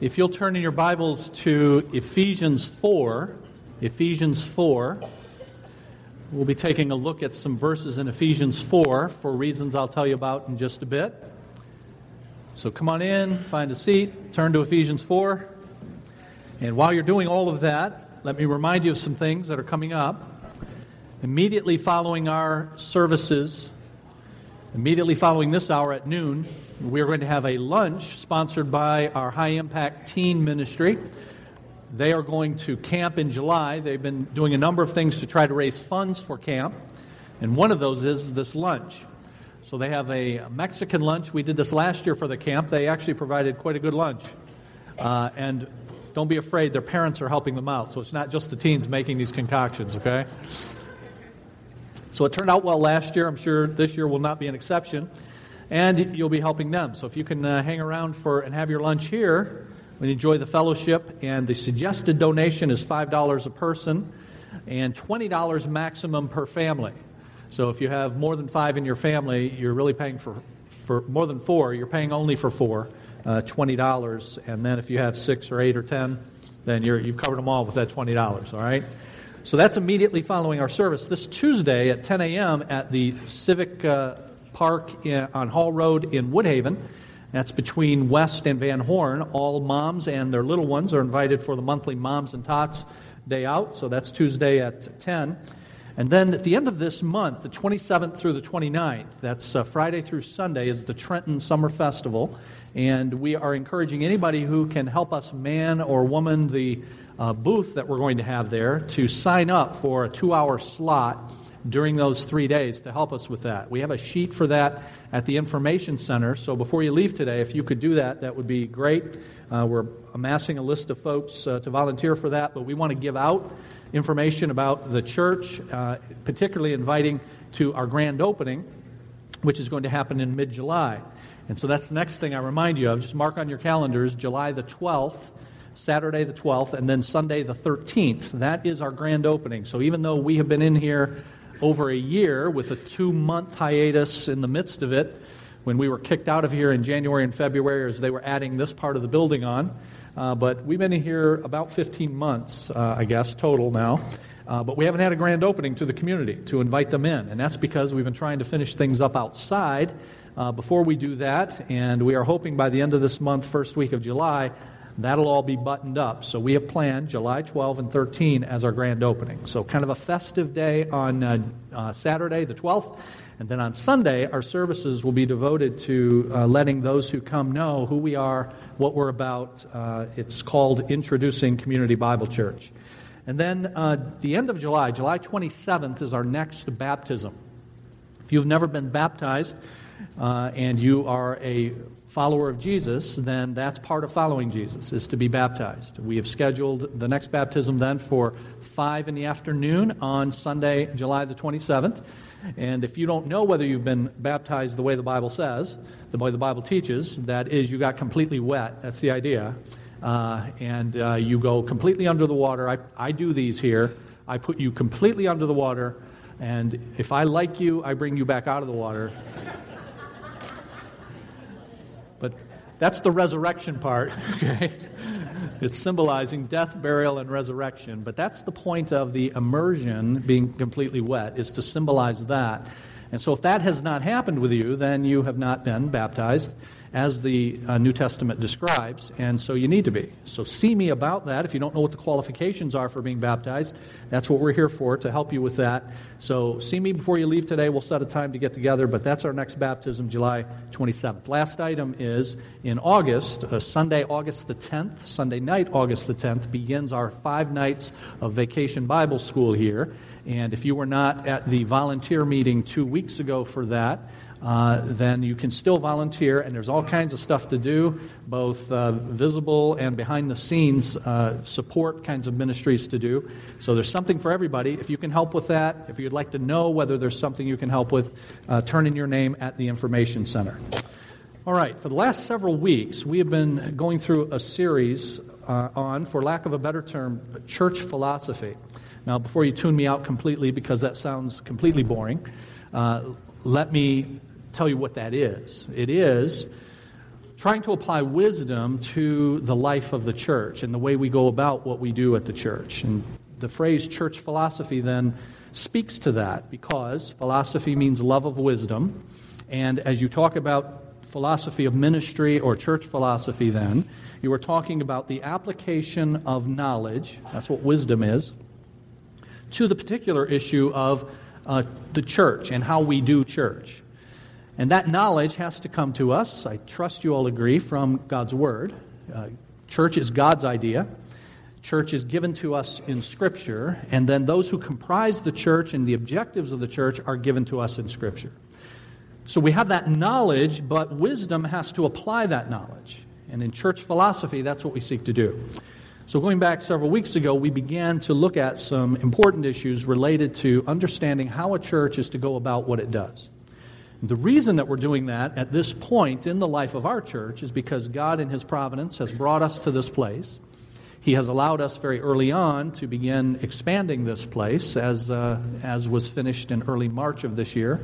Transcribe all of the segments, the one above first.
If you'll turn in your Bibles to Ephesians 4, Ephesians 4, we'll be taking a look at some verses in Ephesians 4 for reasons I'll tell you about in just a bit. So come on in, find a seat, turn to Ephesians 4. And while you're doing all of that, let me remind you of some things that are coming up. Immediately following our services, immediately following this hour at noon, we're going to have a lunch sponsored by our High Impact Teen Ministry. They are going to camp in July. They've been doing a number of things to try to raise funds for camp, and one of those is this lunch. So they have a Mexican lunch. We did this last year for the camp. They actually provided quite a good lunch. Uh, and don't be afraid, their parents are helping them out. So it's not just the teens making these concoctions, okay? So it turned out well last year. I'm sure this year will not be an exception and you'll be helping them. So if you can uh, hang around for and have your lunch here, we enjoy the fellowship. And the suggested donation is five dollars a person, and twenty dollars maximum per family. So if you have more than five in your family, you're really paying for for more than four. You're paying only for four, uh, twenty dollars. And then if you have six or eight or ten, then you have covered them all with that twenty dollars. All right. So that's immediately following our service this Tuesday at 10 a.m. at the Civic. Uh, Park in, on Hall Road in Woodhaven. That's between West and Van Horn. All moms and their little ones are invited for the monthly Moms and Tots Day Out. So that's Tuesday at 10. And then at the end of this month, the 27th through the 29th, that's uh, Friday through Sunday, is the Trenton Summer Festival. And we are encouraging anybody who can help us man or woman the uh, booth that we're going to have there to sign up for a two hour slot during those three days to help us with that. We have a sheet for that at the Information Center. So before you leave today, if you could do that, that would be great. Uh, we're amassing a list of folks uh, to volunteer for that, but we want to give out information about the church, uh, particularly inviting to our grand opening, which is going to happen in mid July. And so that's the next thing I remind you of. Just mark on your calendars July the 12th. Saturday the 12th, and then Sunday the 13th. That is our grand opening. So even though we have been in here over a year with a two month hiatus in the midst of it when we were kicked out of here in January and February as they were adding this part of the building on. Uh, but we've been here about 15 months, uh, I guess, total now. Uh, but we haven't had a grand opening to the community to invite them in. And that's because we've been trying to finish things up outside uh, before we do that. And we are hoping by the end of this month, first week of July, That'll all be buttoned up. So we have planned July 12 and 13 as our grand opening. So kind of a festive day on uh, uh, Saturday, the 12th. And then on Sunday, our services will be devoted to uh, letting those who come know who we are, what we're about. Uh, it's called Introducing Community Bible Church. And then uh, the end of July, July 27th, is our next baptism. If you've never been baptized uh, and you are a follower of Jesus, then that's part of following Jesus, is to be baptized. We have scheduled the next baptism then for 5 in the afternoon on Sunday, July the 27th. And if you don't know whether you've been baptized the way the Bible says, the way the Bible teaches, that is, you got completely wet. That's the idea. Uh, and uh, you go completely under the water. I, I do these here. I put you completely under the water. And if I like you, I bring you back out of the water. But that's the resurrection part, okay? It's symbolizing death, burial, and resurrection. But that's the point of the immersion being completely wet, is to symbolize that. And so if that has not happened with you, then you have not been baptized as the uh, New Testament describes, and so you need to be. So see me about that. If you don't know what the qualifications are for being baptized, that's what we're here for, to help you with that. So see me before you leave today. We'll set a time to get together, but that's our next baptism, July 27th. Last item is in August, uh, Sunday, August the 10th, Sunday night, August the 10th, begins our five nights of vacation Bible school here. And if you were not at the volunteer meeting two weeks ago for that, uh, then you can still volunteer, and there's all kinds of stuff to do, both uh, visible and behind the scenes uh, support kinds of ministries to do. So there's something for everybody. If you can help with that, if you'd like to know whether there's something you can help with, uh, turn in your name at the Information Center. All right, for the last several weeks, we have been going through a series uh, on, for lack of a better term, church philosophy. Now, before you tune me out completely, because that sounds completely boring, let me tell you what that is. It is trying to apply wisdom to the life of the church and the way we go about what we do at the church. And the phrase church philosophy then speaks to that because philosophy means love of wisdom. And as you talk about philosophy of ministry or church philosophy, then, you are talking about the application of knowledge, that's what wisdom is, to the particular issue of uh, the church and how we do church. And that knowledge has to come to us, I trust you all agree, from God's Word. Uh, church is God's idea. Church is given to us in Scripture, and then those who comprise the church and the objectives of the church are given to us in Scripture. So we have that knowledge, but wisdom has to apply that knowledge. And in church philosophy, that's what we seek to do. So, going back several weeks ago, we began to look at some important issues related to understanding how a church is to go about what it does. The reason that we're doing that at this point in the life of our church is because God, in His providence, has brought us to this place. He has allowed us very early on to begin expanding this place, as, uh, as was finished in early March of this year.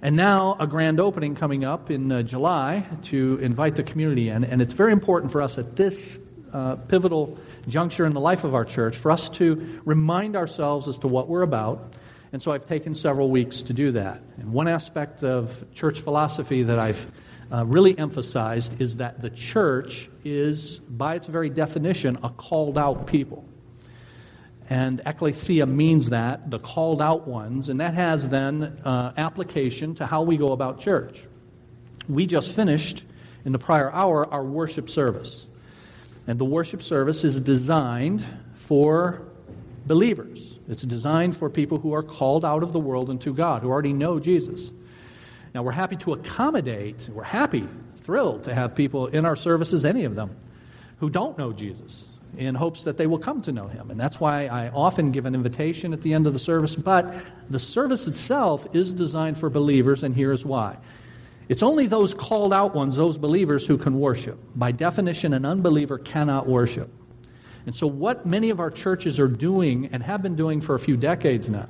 And now a grand opening coming up in uh, July to invite the community in. And it's very important for us at this uh, pivotal juncture in the life of our church for us to remind ourselves as to what we're about and so I've taken several weeks to do that. And one aspect of church philosophy that I've uh, really emphasized is that the church is, by its very definition, a called out people. And ecclesia means that, the called out ones, and that has then uh, application to how we go about church. We just finished in the prior hour our worship service. And the worship service is designed for believers. It's designed for people who are called out of the world into God, who already know Jesus. Now, we're happy to accommodate, we're happy, thrilled to have people in our services, any of them, who don't know Jesus, in hopes that they will come to know him. And that's why I often give an invitation at the end of the service. But the service itself is designed for believers, and here's why. It's only those called out ones, those believers, who can worship. By definition, an unbeliever cannot worship. And so, what many of our churches are doing and have been doing for a few decades now,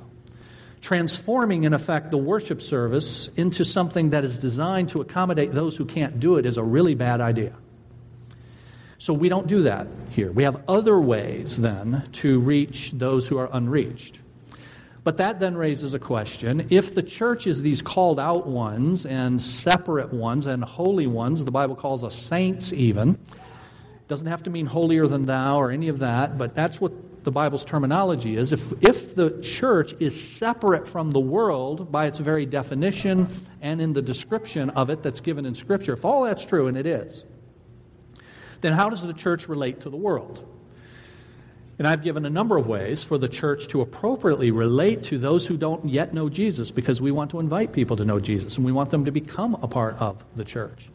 transforming, in effect, the worship service into something that is designed to accommodate those who can't do it, is a really bad idea. So, we don't do that here. We have other ways then to reach those who are unreached. But that then raises a question. If the church is these called out ones and separate ones and holy ones, the Bible calls us saints even, doesn't have to mean holier than thou or any of that, but that's what the Bible's terminology is. If, if the church is separate from the world by its very definition and in the description of it that's given in Scripture, if all that's true, and it is, then how does the church relate to the world? And I've given a number of ways for the church to appropriately relate to those who don't yet know Jesus because we want to invite people to know Jesus and we want them to become a part of the church.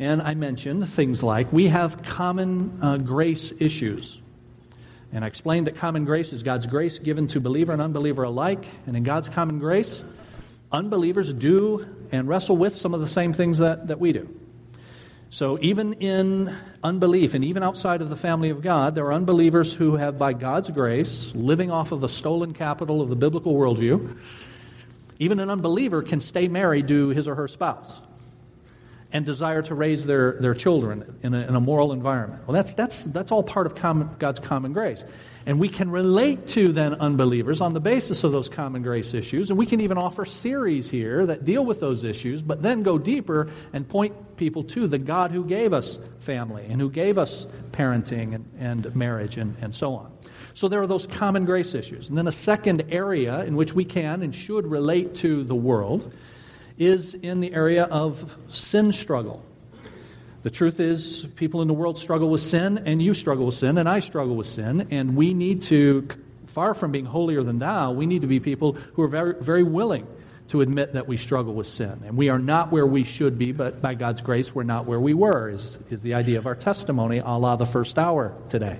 And I mentioned things like we have common uh, grace issues. And I explained that common grace is God's grace given to believer and unbeliever alike. And in God's common grace, unbelievers do and wrestle with some of the same things that, that we do. So even in unbelief and even outside of the family of God, there are unbelievers who have, by God's grace, living off of the stolen capital of the biblical worldview, even an unbeliever can stay married to his or her spouse and desire to raise their, their children in a, in a moral environment. Well, that's, that's, that's all part of common, God's common grace. And we can relate to then unbelievers on the basis of those common grace issues. And we can even offer series here that deal with those issues, but then go deeper and point people to the God who gave us family and who gave us parenting and, and marriage and, and so on. So there are those common grace issues. And then a second area in which we can and should relate to the world is in the area of sin struggle. The truth is, people in the world struggle with sin, and you struggle with sin, and I struggle with sin, and we need to, far from being holier than thou, we need to be people who are very, very willing to admit that we struggle with sin. And we are not where we should be, but by God's grace, we're not where we were, is, is the idea of our testimony, a la the first hour today.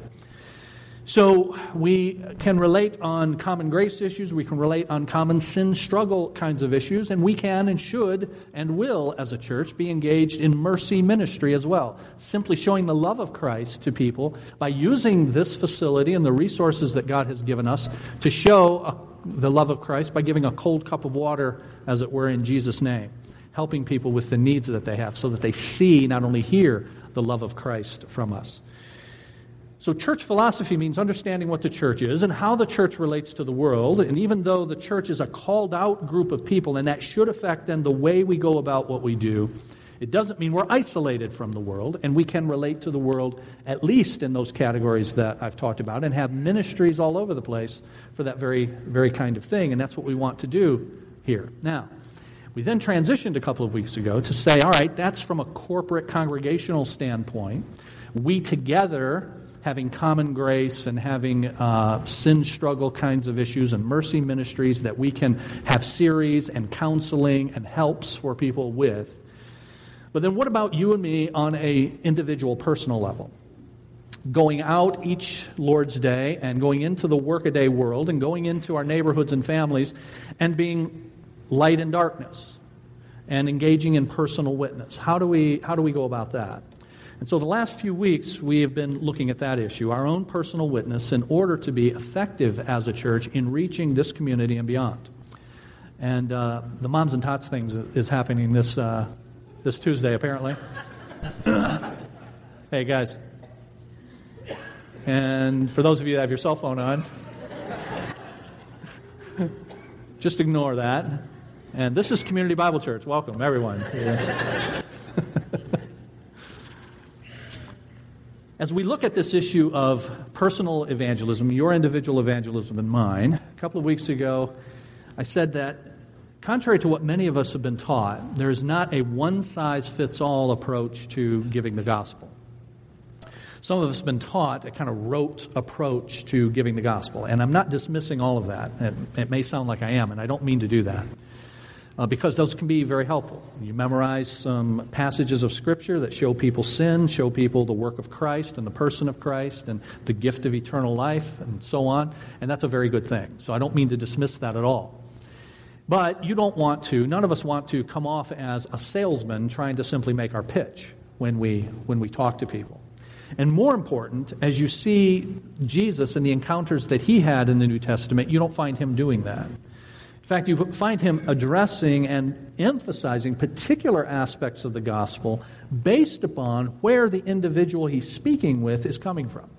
So we can relate on common grace issues, we can relate on common sin struggle kinds of issues, and we can and should and will, as a church, be engaged in mercy ministry as well. Simply showing the love of Christ to people by using this facility and the resources that God has given us to show a, the love of Christ by giving a cold cup of water, as it were, in Jesus' name. helping people with the needs that they have so that they see, not only hear, the love of Christ from us. So, church philosophy means understanding what the church is and how the church relates to the world. And even though the church is a called out group of people, and that should affect then the way we go about what we do, it doesn't mean we're isolated from the world, and we can relate to the world at least in those categories that I've talked about and have ministries all over the place for that very, very kind of thing. And that's what we want to do here. Now, we then transitioned a couple of weeks ago to say, all right, that's from a corporate congregational standpoint. We together having common grace and having uh, sin struggle kinds of issues and mercy ministries that we can have series and counseling and helps for people with. But then what about you and me on a individual personal level? Going out each Lord's Day and going into the workaday world and going into our neighborhoods and families and being light in darkness and engaging in personal witness. How do we, how do we go about that? And so, the last few weeks, we have been looking at that issue, our own personal witness, in order to be effective as a church in reaching this community and beyond. And uh, the Moms and Tots thing is happening this, uh, this Tuesday, apparently. hey, guys. And for those of you that have your cell phone on, just ignore that. And this is Community Bible Church. Welcome, everyone. As we look at this issue of personal evangelism, your individual evangelism and mine, a couple of weeks ago, I said that contrary to what many of us have been taught, there is not a one size fits all approach to giving the gospel. Some of us have been taught a kind of rote approach to giving the gospel, and I'm not dismissing all of that. It, it may sound like I am, and I don't mean to do that uh, because those can be very helpful. You memorize some passages of Scripture that show people sin, show people the work of Christ and the person of Christ and the gift of eternal life and so on, and that's a very good thing. So I don't mean to dismiss that at all. But you don't want to, none of us want to come off as a salesman trying to simply make our pitch when we, when we talk to people. And more important, as you see Jesus and the encounters that he had in the New Testament, you don't find him doing that fact, you find him addressing and emphasizing particular aspects of the gospel based upon where the individual he's speaking with is coming from.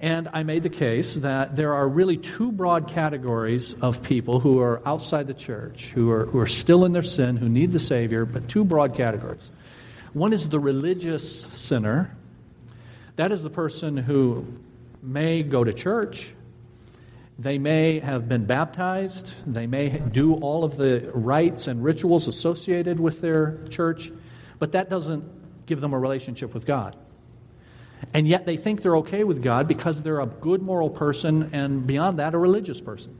And I made the case that there are really two broad categories of people who are outside the church, who are, who are still in their sin, who need the Savior, but two broad categories. One is the religious sinner. That is the person who may go to church, they may have been baptized. They may do all of the rites and rituals associated with their church, but that doesn't give them a relationship with God. And yet they think they're okay with God because they're a good moral person and beyond that, a religious person.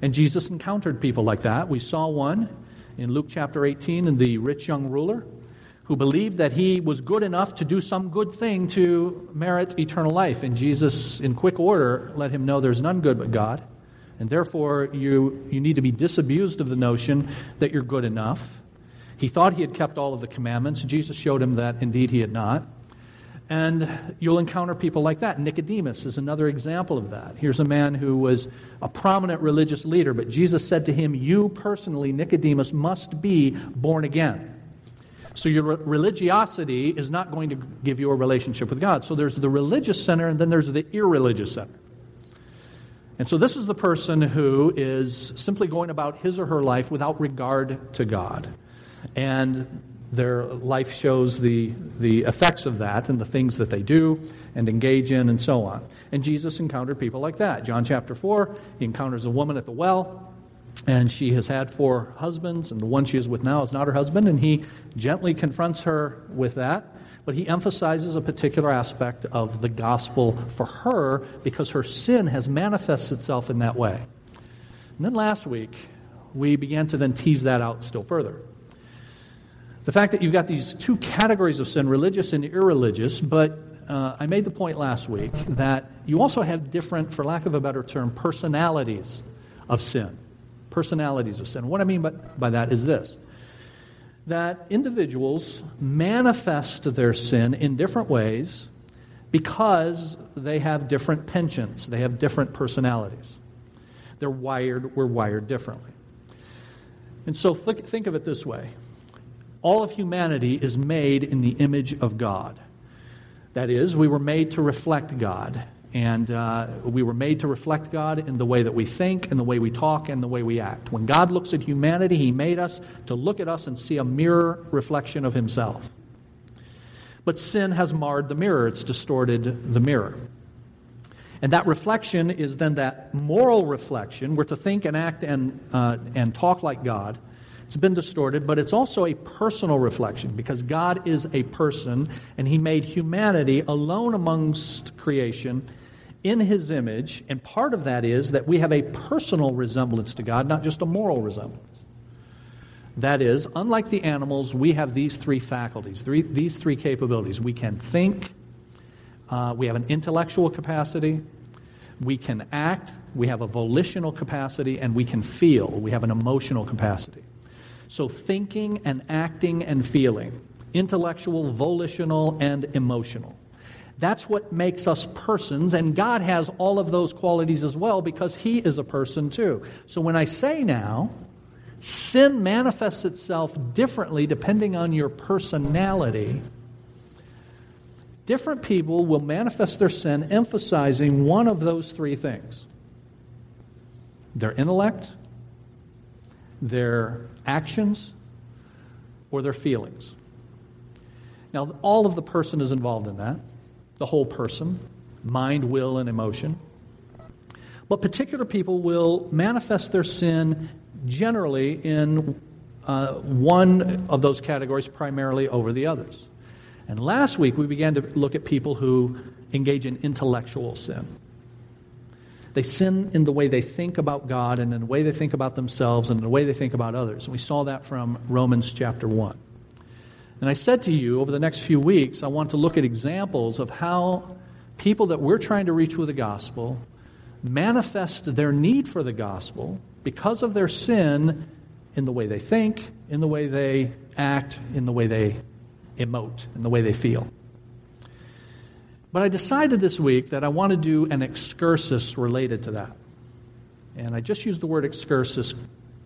And Jesus encountered people like that. We saw one in Luke chapter 18 in the rich young ruler who believed that he was good enough to do some good thing to merit eternal life. And Jesus, in quick order, let him know there's none good but God. And therefore, you, you need to be disabused of the notion that you're good enough. He thought he had kept all of the commandments. Jesus showed him that indeed he had not. And you'll encounter people like that. Nicodemus is another example of that. Here's a man who was a prominent religious leader, but Jesus said to him, You personally, Nicodemus, must be born again. So your religiosity is not going to give you a relationship with God. So there's the religious center, and then there's the irreligious center. And so this is the person who is simply going about his or her life without regard to God. And their life shows the, the effects of that and the things that they do and engage in and so on. And Jesus encountered people like that. John chapter 4, he encounters a woman at the well and she has had four husbands, and the one she is with now is not her husband, and he gently confronts her with that. But he emphasizes a particular aspect of the gospel for her because her sin has manifested itself in that way. And then last week, we began to then tease that out still further. The fact that you've got these two categories of sin, religious and irreligious, but uh, I made the point last week that you also have different, for lack of a better term, personalities of sin personalities of sin. What I mean by, by that is this that individuals manifest their sin in different ways because they have different penchants, they have different personalities. They're wired, we're wired differently. And so th- think of it this way all of humanity is made in the image of God. That is, we were made to reflect God. And uh, we were made to reflect God in the way that we think, in the way we talk, and the way we act. When God looks at humanity, He made us to look at us and see a mirror reflection of Himself. But sin has marred the mirror, it's distorted the mirror. And that reflection is then that moral reflection. We're to think and act and, uh, and talk like God. It's been distorted, but it's also a personal reflection because God is a person and He made humanity alone amongst creation in his image, and part of that is that we have a personal resemblance to God, not just a moral resemblance. That is, unlike the animals, we have these three faculties, three, these three capabilities. We can think, uh, we have an intellectual capacity, we can act, we have a volitional capacity, and we can feel. We have an emotional capacity. So, thinking and acting and feeling, intellectual, volitional, and emotional. That's what makes us persons, and God has all of those qualities as well because He is a person too. So when I say now, sin manifests itself differently depending on your personality. Different people will manifest their sin emphasizing one of those three things their intellect, their actions, or their feelings. Now, all of the person is involved in that the whole person mind, will, and emotion. But particular people will manifest their sin generally in uh, one of those categories primarily over the others. And last week we began to look at people who engage in intellectual sin. They sin in the way they think about God and in the way they think about themselves and in the way they think about others. And we saw that from Romans chapter 1. And I said to you, over the next few weeks, I want to look at examples of how people that we're trying to reach with the gospel manifest their need for the gospel because of their sin in the way they think, in the way they act, in the way they emote, in the way they feel. But I decided this week that I want to do an excursus related to that. And I just use the word excursus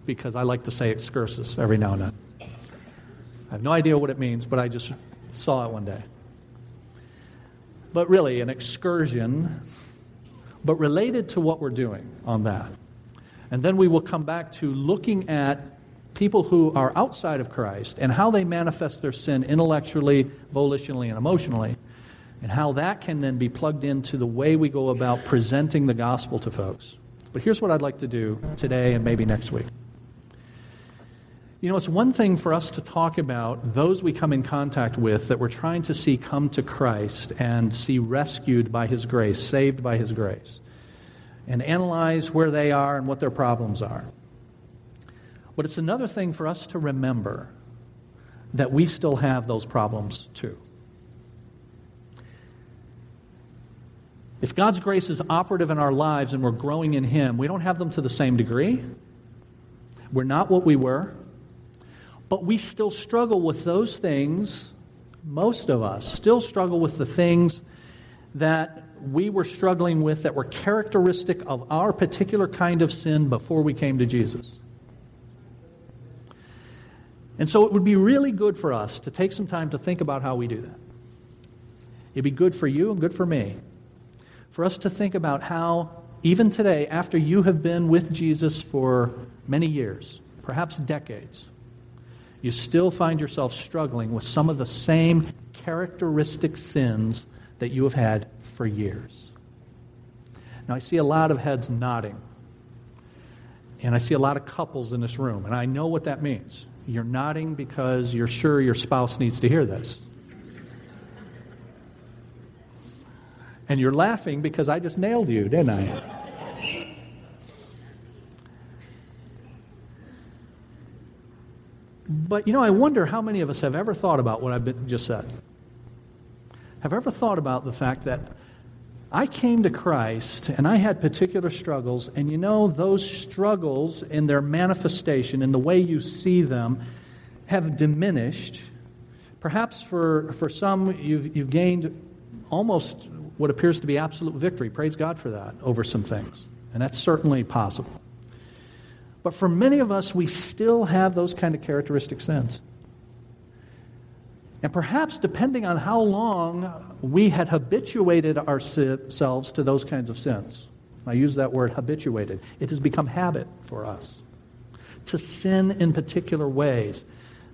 because I like to say excursus every now and then. I have no idea what it means, but I just saw it one day. But really, an excursion, but related to what we're doing on that. And then we will come back to looking at people who are outside of Christ and how they manifest their sin intellectually, volitionally, and emotionally, and how that can then be plugged into the way we go about presenting the gospel to folks. But here's what I'd like to do today and maybe next week. You know, it's one thing for us to talk about those we come in contact with that we're trying to see come to Christ and see rescued by His grace, saved by His grace, and analyze where they are and what their problems are. But it's another thing for us to remember that we still have those problems too. If God's grace is operative in our lives and we're growing in Him, we don't have them to the same degree. We're not what we were. But we still struggle with those things. Most of us still struggle with the things that we were struggling with that were characteristic of our particular kind of sin before we came to Jesus. And so it would be really good for us to take some time to think about how we do that. It'd be good for you and good for me. For us to think about how, even today, after you have been with Jesus for many years, perhaps decades, you still find yourself struggling with some of the same characteristic sins that you have had for years. Now, I see a lot of heads nodding. And I see a lot of couples in this room. And I know what that means. You're nodding because you're sure your spouse needs to hear this. And you're laughing because I just nailed you, didn't I? But, you know, I wonder how many of us have ever thought about what I've just said. Have ever thought about the fact that I came to Christ and I had particular struggles, and you know, those struggles in their manifestation, in the way you see them, have diminished. Perhaps for, for some, you've, you've gained almost what appears to be absolute victory. Praise God for that over some things. And that's certainly possible. But for many of us, we still have those kind of characteristic sins. And perhaps depending on how long we had habituated ourselves to those kinds of sins. I use that word habituated. It has become habit for us to sin in particular ways.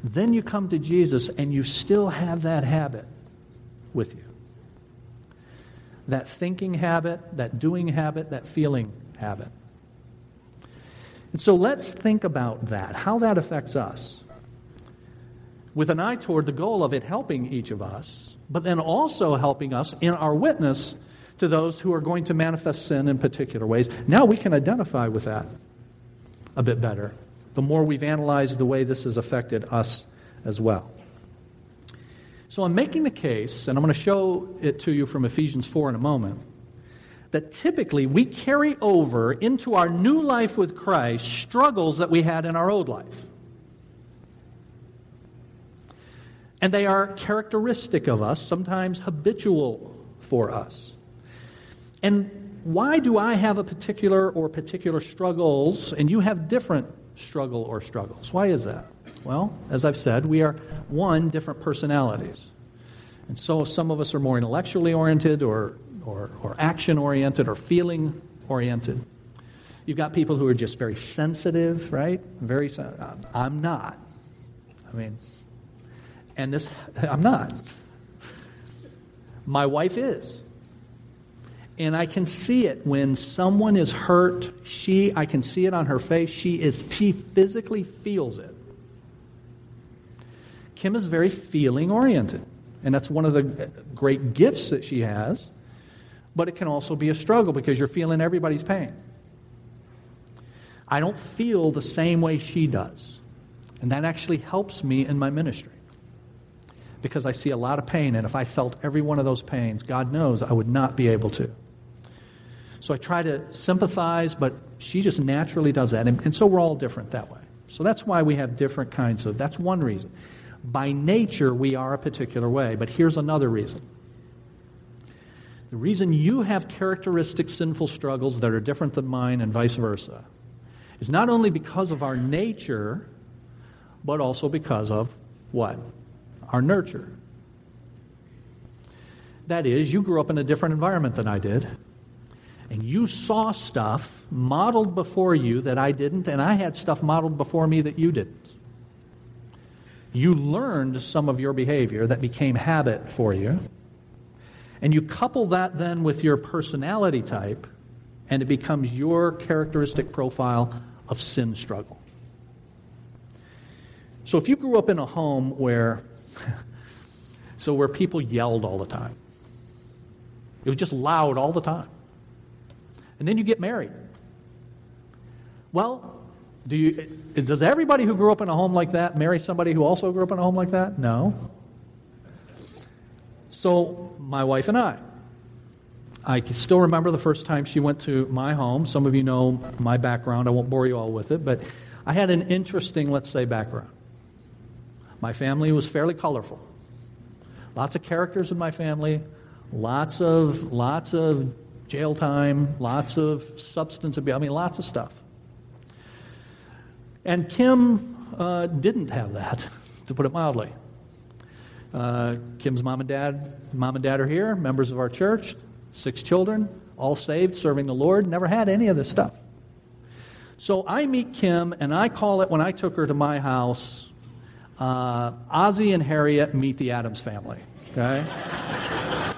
Then you come to Jesus and you still have that habit with you. That thinking habit, that doing habit, that feeling habit. And so let's think about that, how that affects us with an eye toward the goal of it helping each of us, but then also helping us in our witness to those who are going to manifest sin in particular ways. Now we can identify with that a bit better, the more we've analyzed the way this has affected us as well. So I'm making the case, and I'm going to show it to you from Ephesians 4 in a moment, that typically we carry over into our new life with Christ struggles that we had in our old life. And they are characteristic of us, sometimes habitual for us. And why do I have a particular or particular struggles and you have different struggle or struggles? Why is that? Well, as I've said, we are one, different personalities. And so some of us are more intellectually oriented or, or, or action oriented or feeling oriented. You've got people who are just very sensitive, right? Very. Uh, I'm not. I mean, and this, I'm not. My wife is. And I can see it when someone is hurt. She, I can see it on her face. She is, she physically feels it. Kim is very feeling oriented. And that's one of the great gifts that she has. But it can also be a struggle because you're feeling everybody's pain. I don't feel the same way she does. And that actually helps me in my ministry because I see a lot of pain. And if I felt every one of those pains, God knows I would not be able to. So I try to sympathize, but she just naturally does that. And, and so we're all different that way. So that's why we have different kinds of, that's one reason. By nature, we are a particular way. But here's another reason. The reason you have characteristic sinful struggles that are different than mine and vice versa is not only because of our nature, but also because of what? our nurture. That is, you grew up in a different environment than I did, and you saw stuff modeled before you that I didn't, and I had stuff modeled before me that you didn't. You learned some of your behavior that became habit for you, and you couple that then with your personality type, and it becomes your characteristic profile of sin struggle. So if you grew up in a home where so where people yelled all the time. It was just loud all the time. And then you get married. Well, do you, does everybody who grew up in a home like that marry somebody who also grew up in a home like that? No. So, my wife and I, I still remember the first time she went to my home. Some of you know my background. I won't bore you all with it, but I had an interesting, let's say, background. My family was fairly colorful. Lots of characters in my family, lots of lots of jail time, lots of substance abuse. I mean, lots of stuff. And Kim uh, didn't have that, to put it mildly. Uh, Kim's mom and dad, mom and dad are here, members of our church, six children, all saved, serving the Lord. Never had any of this stuff. So I meet Kim, and I call it when I took her to my house uh, Ozzie and Harriet meet the Addams family. Okay?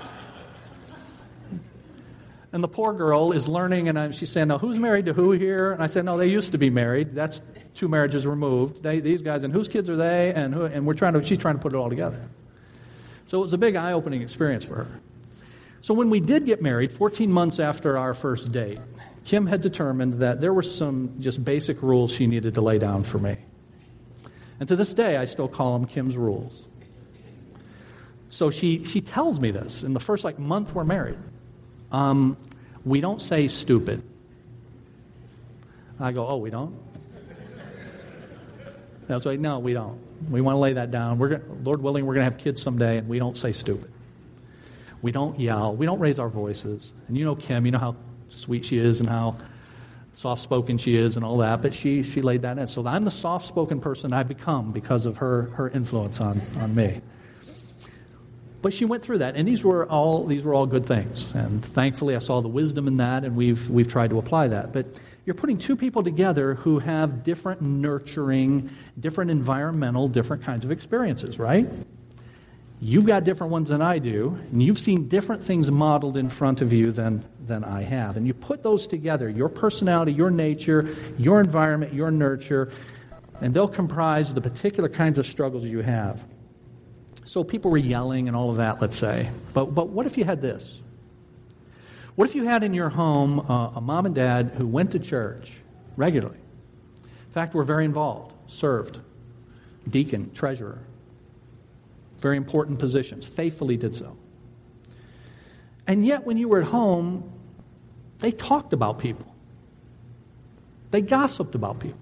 and the poor girl is learning, and she's saying, "Now, who's married to who here?" And I said, "No, they used to be married. That's two marriages removed. They, these guys, and whose kids are they? And who? And we're trying to. She's trying to put it all together. So it was a big eye-opening experience for her. So when we did get married, 14 months after our first date, Kim had determined that there were some just basic rules she needed to lay down for me. And to this day, I still call them Kim's rules. So she, she tells me this in the first like month we're married. Um, we don't say stupid. I go, oh, we don't? That's like, no, we don't. We want to lay that down. We're gonna, Lord willing, we're going to have kids someday, and we don't say stupid. We don't yell. We don't raise our voices. And you know Kim, you know how sweet she is and how soft spoken she is and all that, but she, she laid that in. So I'm the soft spoken person I've become because of her, her influence on, on me. But she went through that, and these were all these were all good things. And thankfully, I saw the wisdom in that, and we've we've tried to apply that. But you're putting two people together who have different nurturing, different environmental, different kinds of experiences, right? You've got different ones than I do, and you've seen different things modeled in front of you than, than I have. And you put those together your personality, your nature, your environment, your nurture, and they'll comprise the particular kinds of struggles you have. So people were yelling and all of that, let's say. But, but what if you had this? What if you had in your home uh, a mom and dad who went to church regularly? In fact, were very involved, served, deacon, treasurer, very important positions, faithfully did so. And yet, when you were at home, they talked about people, they gossiped about people.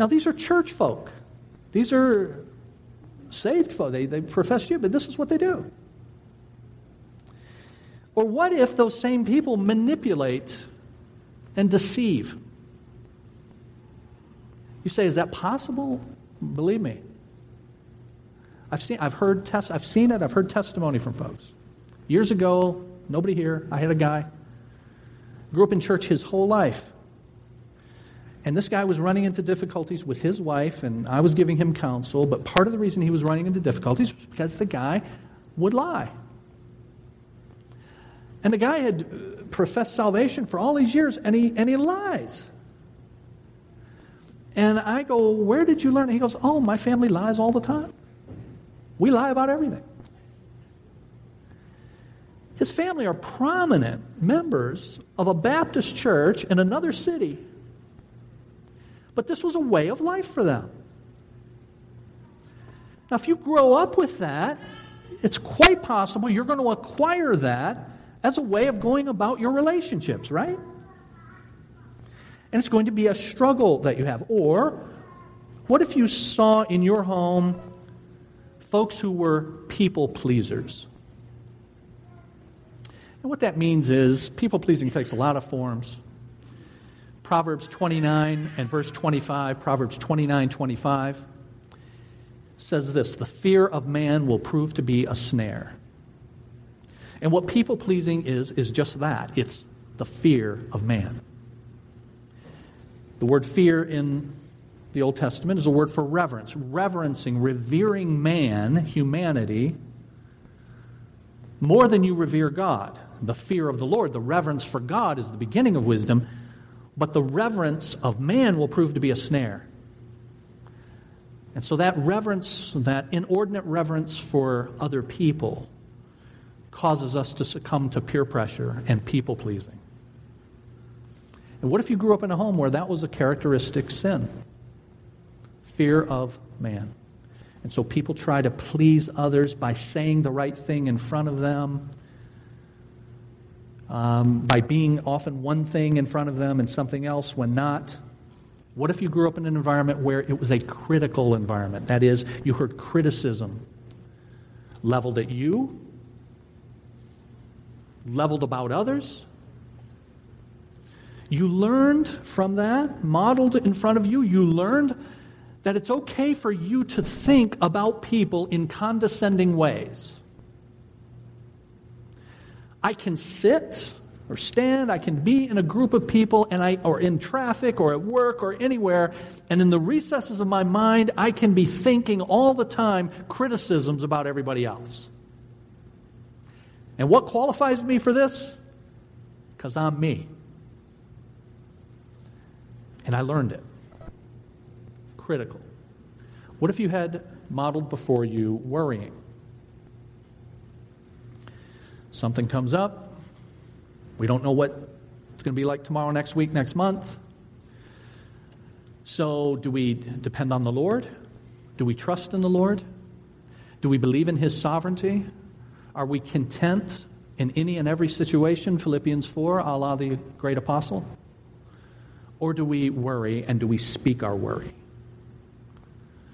Now, these are church folk. These are saved folk. They, they profess you, but this is what they do. Or what if those same people manipulate and deceive? You say, is that possible? Believe me. I've seen I've heard I've seen it, I've heard testimony from folks. Years ago, nobody here, I had a guy, grew up in church his whole life. And this guy was running into difficulties with his wife, and I was giving him counsel. But part of the reason he was running into difficulties was because the guy would lie. And the guy had professed salvation for all these years, and he, and he lies. And I go, Where did you learn? He goes, Oh, my family lies all the time. We lie about everything. His family are prominent members of a Baptist church in another city. But this was a way of life for them. Now, if you grow up with that, it's quite possible you're going to acquire that as a way of going about your relationships, right? And it's going to be a struggle that you have. Or, what if you saw in your home folks who were people pleasers? And what that means is people pleasing takes a lot of forms. Proverbs 29 and verse 25, Proverbs 29 25 says this The fear of man will prove to be a snare. And what people pleasing is, is just that it's the fear of man. The word fear in the Old Testament is a word for reverence, reverencing, revering man, humanity, more than you revere God. The fear of the Lord, the reverence for God is the beginning of wisdom, but the reverence of man will prove to be a snare. And so that reverence, that inordinate reverence for other people, causes us to succumb to peer pressure and people pleasing. And what if you grew up in a home where that was a characteristic sin? Fear of man. And so people try to please others by saying the right thing in front of them, um, by being often one thing in front of them and something else when not. What if you grew up in an environment where it was a critical environment? That is, you heard criticism leveled at you, leveled about others, you learned from that, modeled in front of you, you learned that it's okay for you to think about people in condescending ways. I can sit or stand, I can be in a group of people and I or in traffic or at work or anywhere and in the recesses of my mind I can be thinking all the time criticisms about everybody else. And what qualifies me for this? Cuz I'm me. And I learned it. Critical. What if you had modeled before you worrying? Something comes up. We don't know what it's going to be like tomorrow, next week, next month. So, do we depend on the Lord? Do we trust in the Lord? Do we believe in His sovereignty? Are we content in any and every situation? Philippians 4, a la the great apostle. Or do we worry and do we speak our worry?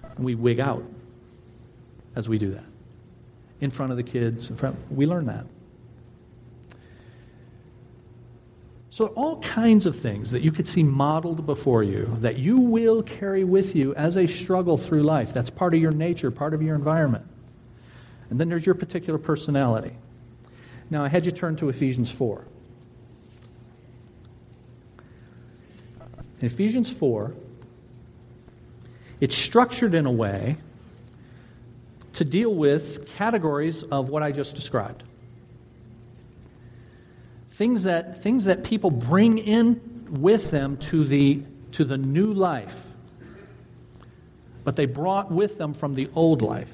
And we wig out as we do that. In front of the kids, in front, we learn that. So, all kinds of things that you could see modeled before you that you will carry with you as a struggle through life. That's part of your nature, part of your environment. And then there's your particular personality. Now, I had you turn to Ephesians 4. In Ephesians 4, it's structured in a way to deal with categories of what I just described. Things that, things that people bring in with them to the, to the new life, but they brought with them from the old life.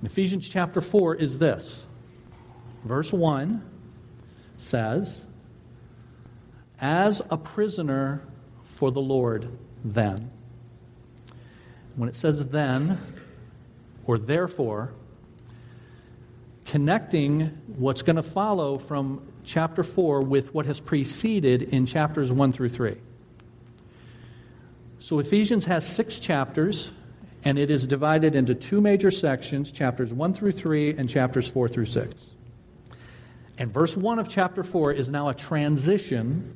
In Ephesians chapter 4 is this. Verse 1 says, As a prisoner for the Lord, then. When it says then, or therefore, connecting what's going to follow from chapter 4 with what has preceded in chapters 1 through 3. So Ephesians has six chapters, and it is divided into two major sections chapters 1 through 3 and chapters 4 through 6. And verse 1 of chapter 4 is now a transition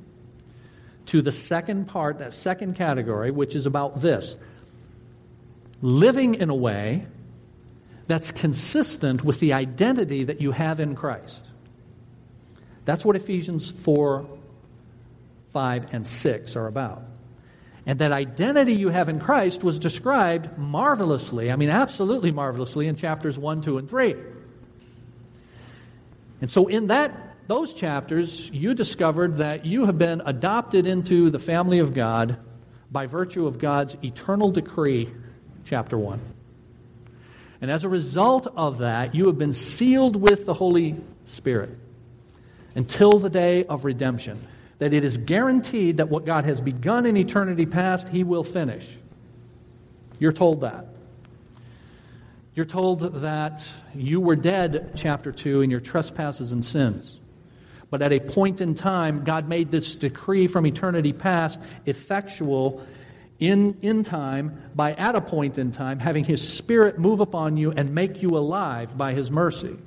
to the second part, that second category, which is about this living in a way that's consistent with the identity that you have in Christ. That's what Ephesians 4, 5, and 6 are about. And that identity you have in Christ was described marvelously, I mean, absolutely marvelously, in chapters 1, 2, and 3. And so, in that, those chapters, you discovered that you have been adopted into the family of God by virtue of God's eternal decree, chapter 1. And as a result of that, you have been sealed with the Holy Spirit until the day of redemption that it is guaranteed that what God has begun in eternity past, He will finish. You're told that. You're told that you were dead, chapter 2, in your trespasses and sins. But at a point in time, God made this decree from eternity past effectual in, in time by, at a point in time, having His Spirit move upon you and make you alive by His mercy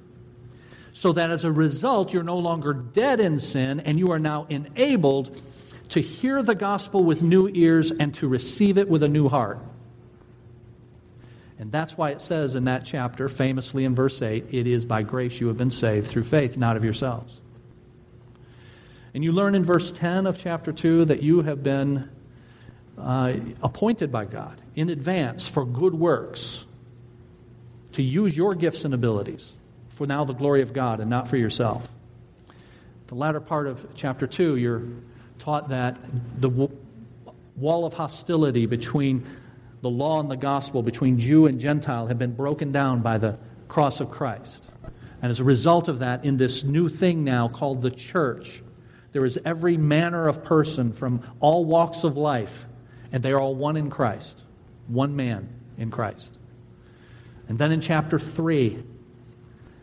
so that as a result, you're no longer dead in sin and you are now enabled to hear the gospel with new ears and to receive it with a new heart. And that's why it says in that chapter, famously in verse 8, it is by grace you have been saved through faith, not of yourselves. And you learn in verse 10 of chapter 2 that you have been uh, appointed by God in advance for good works to use your gifts and abilities for now the glory of God and not for yourself. The latter part of chapter 2, you're taught that the wall of hostility between the law and the gospel, between Jew and Gentile, have been broken down by the cross of Christ. And as a result of that, in this new thing now called the church, there is every manner of person from all walks of life, and they are all one in Christ, one man in Christ. And then in chapter 3,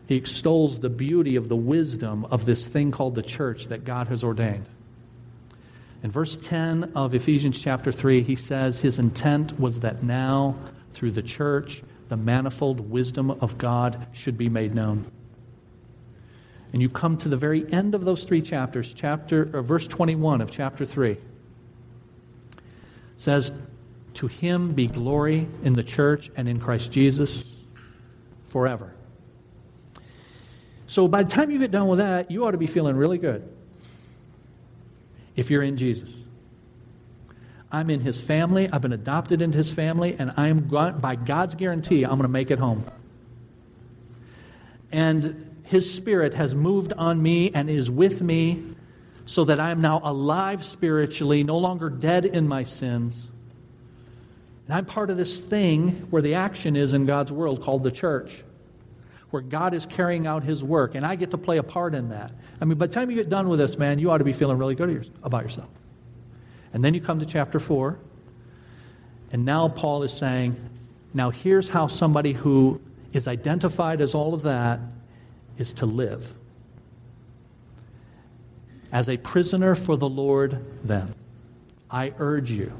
he extols the beauty of the wisdom of this thing called the church that God has ordained. In verse 10 of Ephesians chapter 3, he says his intent was that now, through the church, the manifold wisdom of God should be made known. And you come to the very end of those three chapters, chapter verse 21 of chapter 3. says, To him be glory in the church and in Christ Jesus forever. So by the time you get done with that, you ought to be feeling really good if you're in Jesus. I'm in his family. I've been adopted into his family, and I'm by God's guarantee, I'm going to make it home. And his spirit has moved on me and is with me so that I am now alive spiritually, no longer dead in my sins. And I'm part of this thing where the action is in God's world called the church where God is carrying out his work, and I get to play a part in that. I mean, by the time you get done with this, man, you ought to be feeling really good about yourself. And then you come to chapter 4, and now Paul is saying, now here's how somebody who is identified as all of that is to live. As a prisoner for the Lord, then, I urge you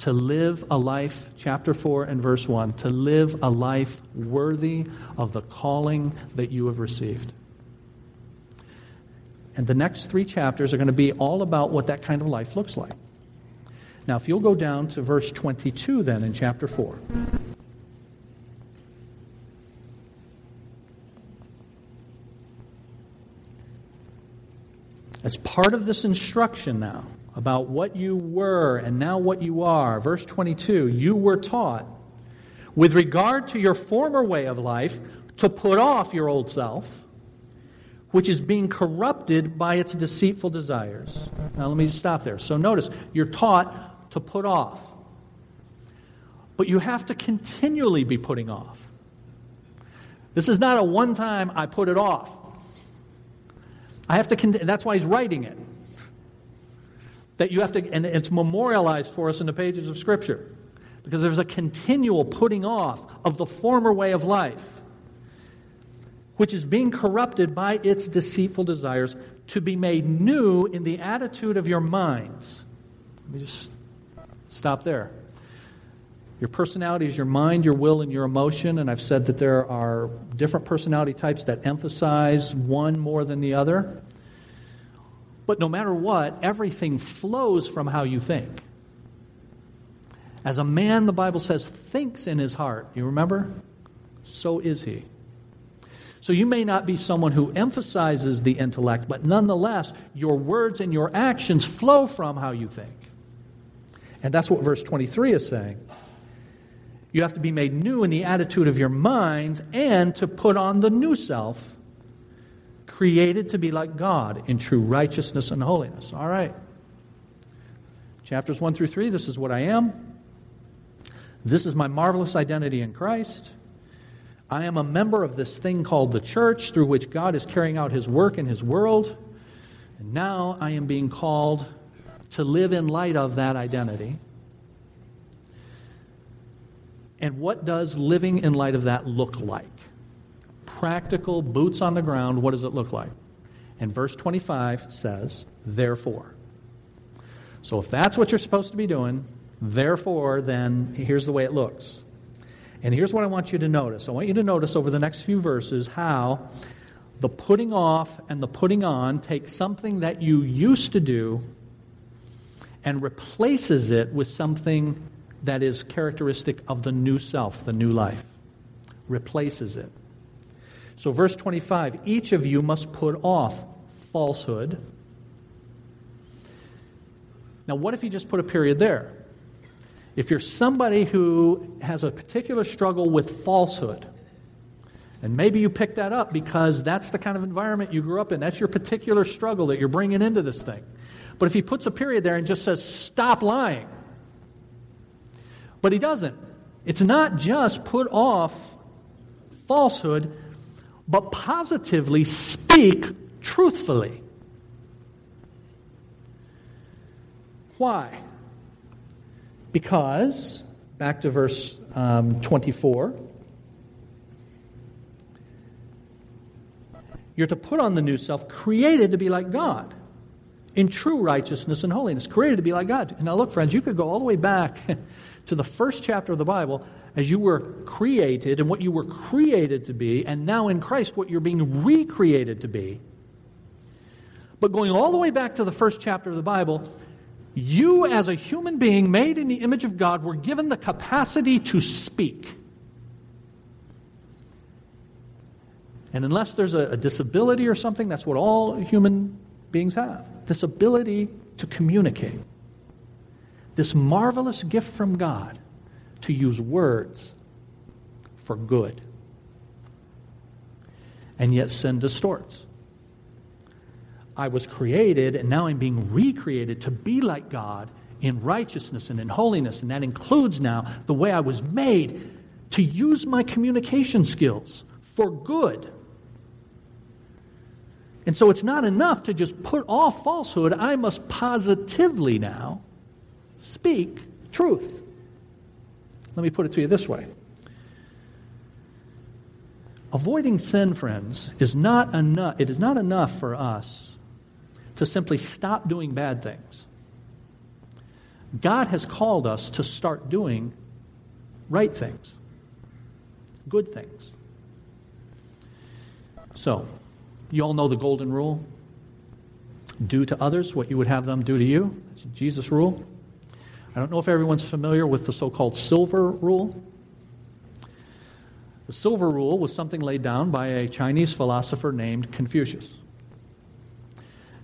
to live a life, chapter 4 and verse 1, to live a life worthy of the calling that you have received. And the next three chapters are going to be all about what that kind of life looks like. Now, if you'll go down to verse 22 then in chapter 4. As part of this instruction now about what you were and now what you are, verse 22, you were taught with regard to your former way of life to put off your old self, which is being corrupted by its deceitful desires. Now, let me just stop there. So, notice, you're taught to put off. But you have to continually be putting off. This is not a one time I put it off. I have to, con- that's why he's writing it. That you have to, and it's memorialized for us in the pages of Scripture. Because there's a continual putting off of the former way of life, which is being corrupted by its deceitful desires, to be made new in the attitude of your minds. Let me just stop there. Your personality is your mind, your will, and your emotion. And I've said that there are different personality types that emphasize one more than the other. But no matter what, everything flows from how you think. As a man, the Bible says, thinks in his heart, you remember? So is he. So you may not be someone who emphasizes the intellect, but nonetheless, your words and your actions flow from how you think. And that's what verse 23 is saying. You have to be made new in the attitude of your minds and to put on the new self, created to be like God in true righteousness and holiness. All right. Chapters 1 through 3, this is what I am. This is my marvelous identity in Christ. I am a member of this thing called the church through which God is carrying out his work in his world. And now I am being called to live in light of that identity. And what does living in light of that look like? Practical, boots on the ground, what does it look like? And verse 25 says, Therefore. So if that's what you're supposed to be doing, therefore, then here's the way it looks. And here's what I want you to notice. I want you to notice over the next few verses how the putting off and the putting on takes something that you used to do and replaces it with something that is characteristic of the new self, the new life. Replaces it. So, verse 25 each of you must put off falsehood. Now, what if you just put a period there? If you're somebody who has a particular struggle with falsehood, and maybe you picked that up because that's the kind of environment you grew up in, that's your particular struggle that you're bringing into this thing. But if he puts a period there and just says, stop lying, but he doesn't. It's not just put off falsehood, but positively speak truthfully. Why? Because, back to verse um, 24, you're to put on the new self, created to be like God in true righteousness and holiness, created to be like God. Now, look, friends, you could go all the way back to the first chapter of the Bible as you were created and what you were created to be, and now in Christ, what you're being recreated to be. But going all the way back to the first chapter of the Bible, you, as a human being made in the image of God, were given the capacity to speak. And unless there's a, a disability or something, that's what all human beings have this ability to communicate this marvelous gift from God to use words for good. And yet sin distorts. I was created, and now I'm being recreated to be like God in righteousness and in holiness. And that includes now the way I was made to use my communication skills for good. And so it's not enough to just put off falsehood. I must positively now speak truth. Let me put it to you this way Avoiding sin, friends, is not enough, it is not enough for us to simply stop doing bad things. God has called us to start doing right things, good things. So, you all know the golden rule Do to others what you would have them do to you. It's Jesus' rule. I don't know if everyone's familiar with the so called silver rule. The silver rule was something laid down by a Chinese philosopher named Confucius.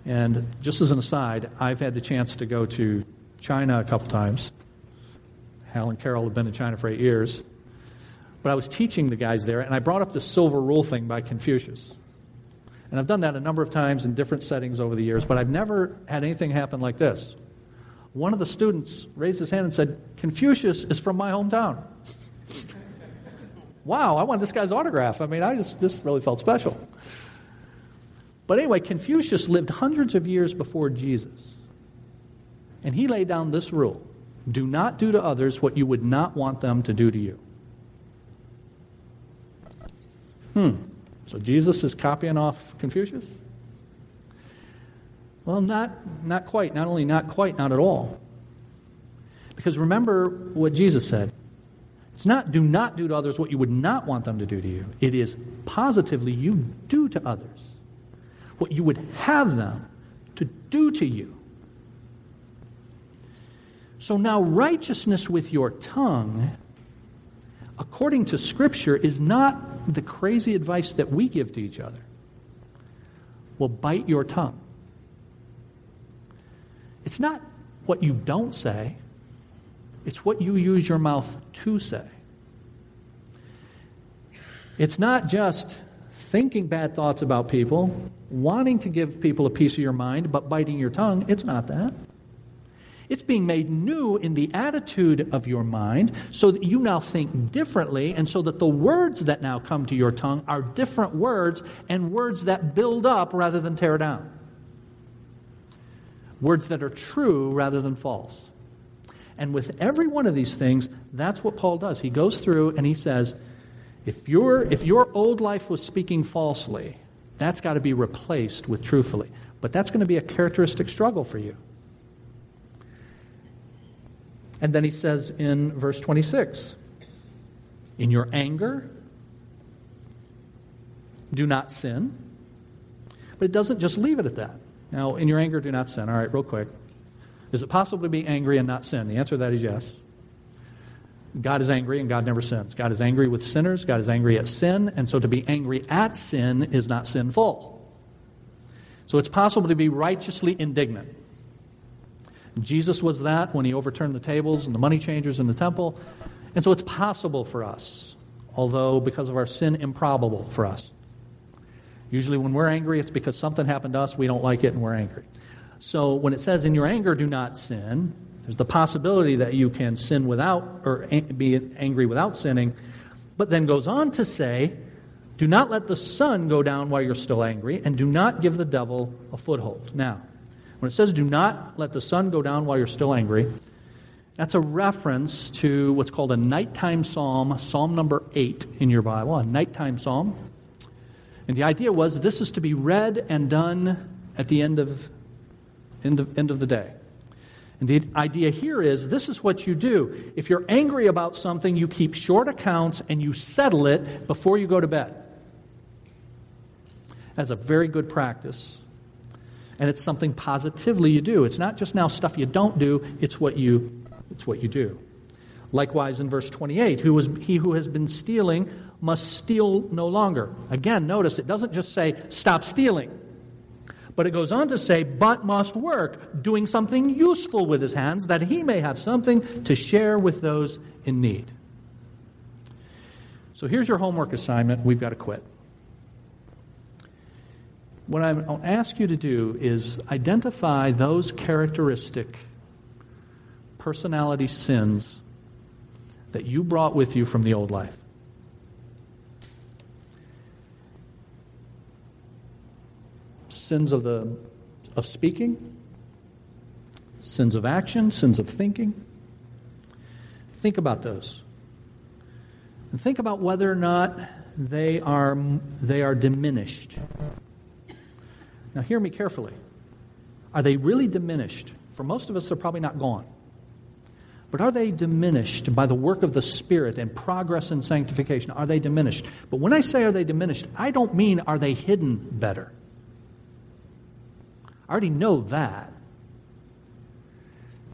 And just as an aside, I've had the chance to go to China a couple times. Hal and Carol have been in China for eight years. But I was teaching the guys there, and I brought up the silver rule thing by Confucius. And I've done that a number of times in different settings over the years, but I've never had anything happen like this. One of the students raised his hand and said, Confucius is from my hometown. wow, I want this guy's autograph. I mean, I just, this really felt special. But anyway, Confucius lived hundreds of years before Jesus. And he laid down this rule do not do to others what you would not want them to do to you. Hmm. So Jesus is copying off Confucius? Well, not, not quite. Not only not quite, not at all. Because remember what Jesus said. It's not do not do to others what you would not want them to do to you. It is positively you do to others what you would have them to do to you. So now, righteousness with your tongue, according to Scripture, is not the crazy advice that we give to each other. Well, bite your tongue. It's not what you don't say, it's what you use your mouth to say. It's not just thinking bad thoughts about people, wanting to give people a piece of your mind, but biting your tongue. It's not that. It's being made new in the attitude of your mind so that you now think differently, and so that the words that now come to your tongue are different words and words that build up rather than tear down. Words that are true rather than false. And with every one of these things, that's what Paul does. He goes through and he says, if, your if your old life was speaking falsely, that's got to be replaced with truthfully. But that's going to be a characteristic struggle for you. And then he says in verse 26 In your anger, do not sin. But it doesn't just leave it at that. Now, in your anger, do not sin. All right, real quick. Is it possible to be angry and not sin? The answer to that is yes. God is angry and God never sins. God is angry with sinners. God is angry at sin. And so to be angry at sin is not sinful. So it's possible to be righteously indignant. Jesus was that when he overturned the tables and the money changers in the temple. And so it's possible for us, although because of our sin, improbable for us. Usually when we're angry, it's because something happened to us, we don't like it, and we're angry. So when it says, in your anger, do not sin, there's the possibility that you can sin without, or be angry without sinning, but then goes on to say, do not let the sun go down while you're still angry, and do not give the devil a foothold. Now, when it says do not let the sun go down while you're still angry, that's a reference to what's called a nighttime psalm, Psalm number 8 in your Bible, a nighttime psalm. And the idea was this is to be read and done at the end of, end of, end of the day. And the idea here is this is what you do. If you're angry about something, you keep short accounts and you settle it before you go to bed. As a very good practice and it's something positively you do. It's not just now stuff you don't do, it's what you, it's what you do. Likewise, in verse 28, who was, he who has been stealing must steal no longer. Again, notice it doesn't just say, stop stealing. But it goes on to say, but must work, doing something useful with his hands, that he may have something to share with those in need. So here's your homework assignment. We've got to quit what I'll ask you to do is identify those characteristic personality sins that you brought with you from the old life. Sins of the of speaking, sins of action, sins of thinking. Think about those. And think about whether or not they are, they are diminished now, hear me carefully. Are they really diminished? For most of us, they're probably not gone. But are they diminished by the work of the Spirit and progress in sanctification? Are they diminished? But when I say are they diminished, I don't mean are they hidden better. I already know that.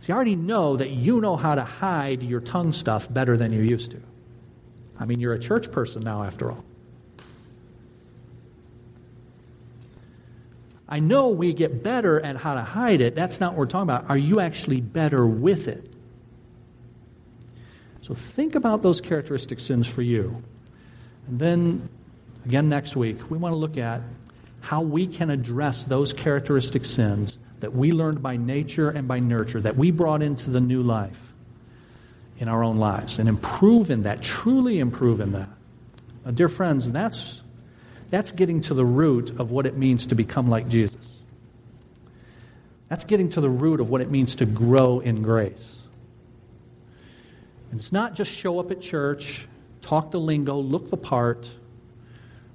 See, I already know that you know how to hide your tongue stuff better than you used to. I mean, you're a church person now, after all. I know we get better at how to hide it. That's not what we're talking about. Are you actually better with it? So think about those characteristic sins for you. And then, again, next week, we want to look at how we can address those characteristic sins that we learned by nature and by nurture, that we brought into the new life in our own lives, and improve in that, truly improve in that. Uh, dear friends, that's, that's getting to the root of what it means to become like Jesus. That's getting to the root of what it means to grow in grace. And it's not just show up at church, talk the lingo, look the part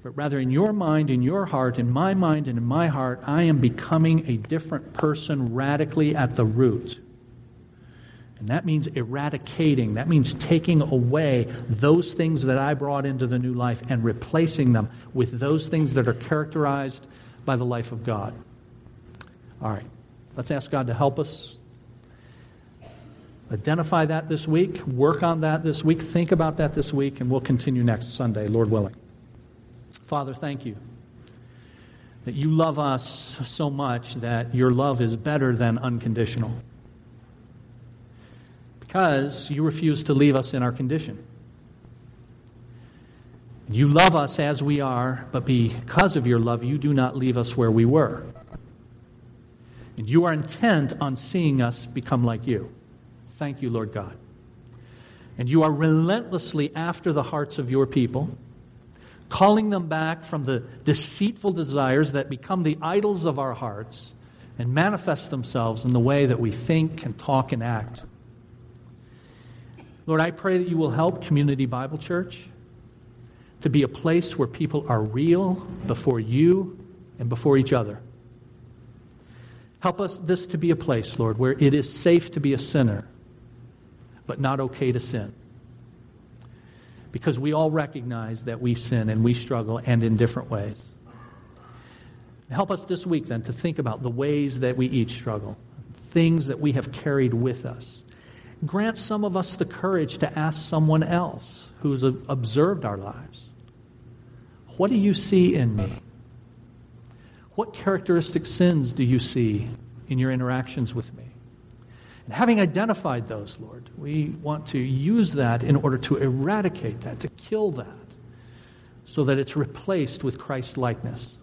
but rather in your mind, in your heart, in my mind, and in my heart, I am becoming a different person radically at the root. And that means eradicating, that means taking away those things that I brought into the new life and replacing them with those things that are characterized by the life of God. All right, let's ask God to help us. Identify that this week, work on that this week, think about that this week, and we'll continue next Sunday, Lord willing. Father, thank you that you love us so much that your love is better than unconditional. Because you refuse to leave us in our condition. You love us as we are, but because of your love, you do not leave us where we were. And you are intent on seeing us become like you. Thank you, Lord God. And you are relentlessly after the hearts of your people calling them back from the deceitful desires that become the idols of our hearts and manifest themselves in the way that we think and talk and act. Lord, I pray that you will help Community Bible Church to be a place where people are real before you and before each other. Help us this to be a place, Lord, where it is safe to be a sinner, but not okay to sin because we all recognize that we sin and we struggle and in different ways. Help us this week then to think about the ways that we each struggle, things that we have carried with us. Grant some of us the courage to ask someone else who's observed our lives, What do you see in me? What characteristic sins do you see in your interactions with me? And having identified those, Lord, we want to use that in order to eradicate that, to kill that, so that it's replaced with Christ likeness.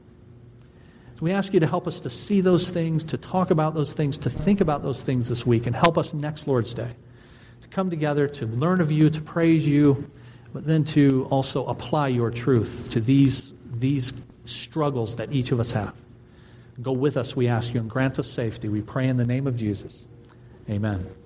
So we ask you to help us to see those things, to talk about those things, to think about those things this week, and help us next Lord's Day to come together to learn of you, to praise you, but then to also apply your truth to these, these struggles that each of us have. Go with us, we ask you, and grant us safety. We pray in the name of Jesus. Amen.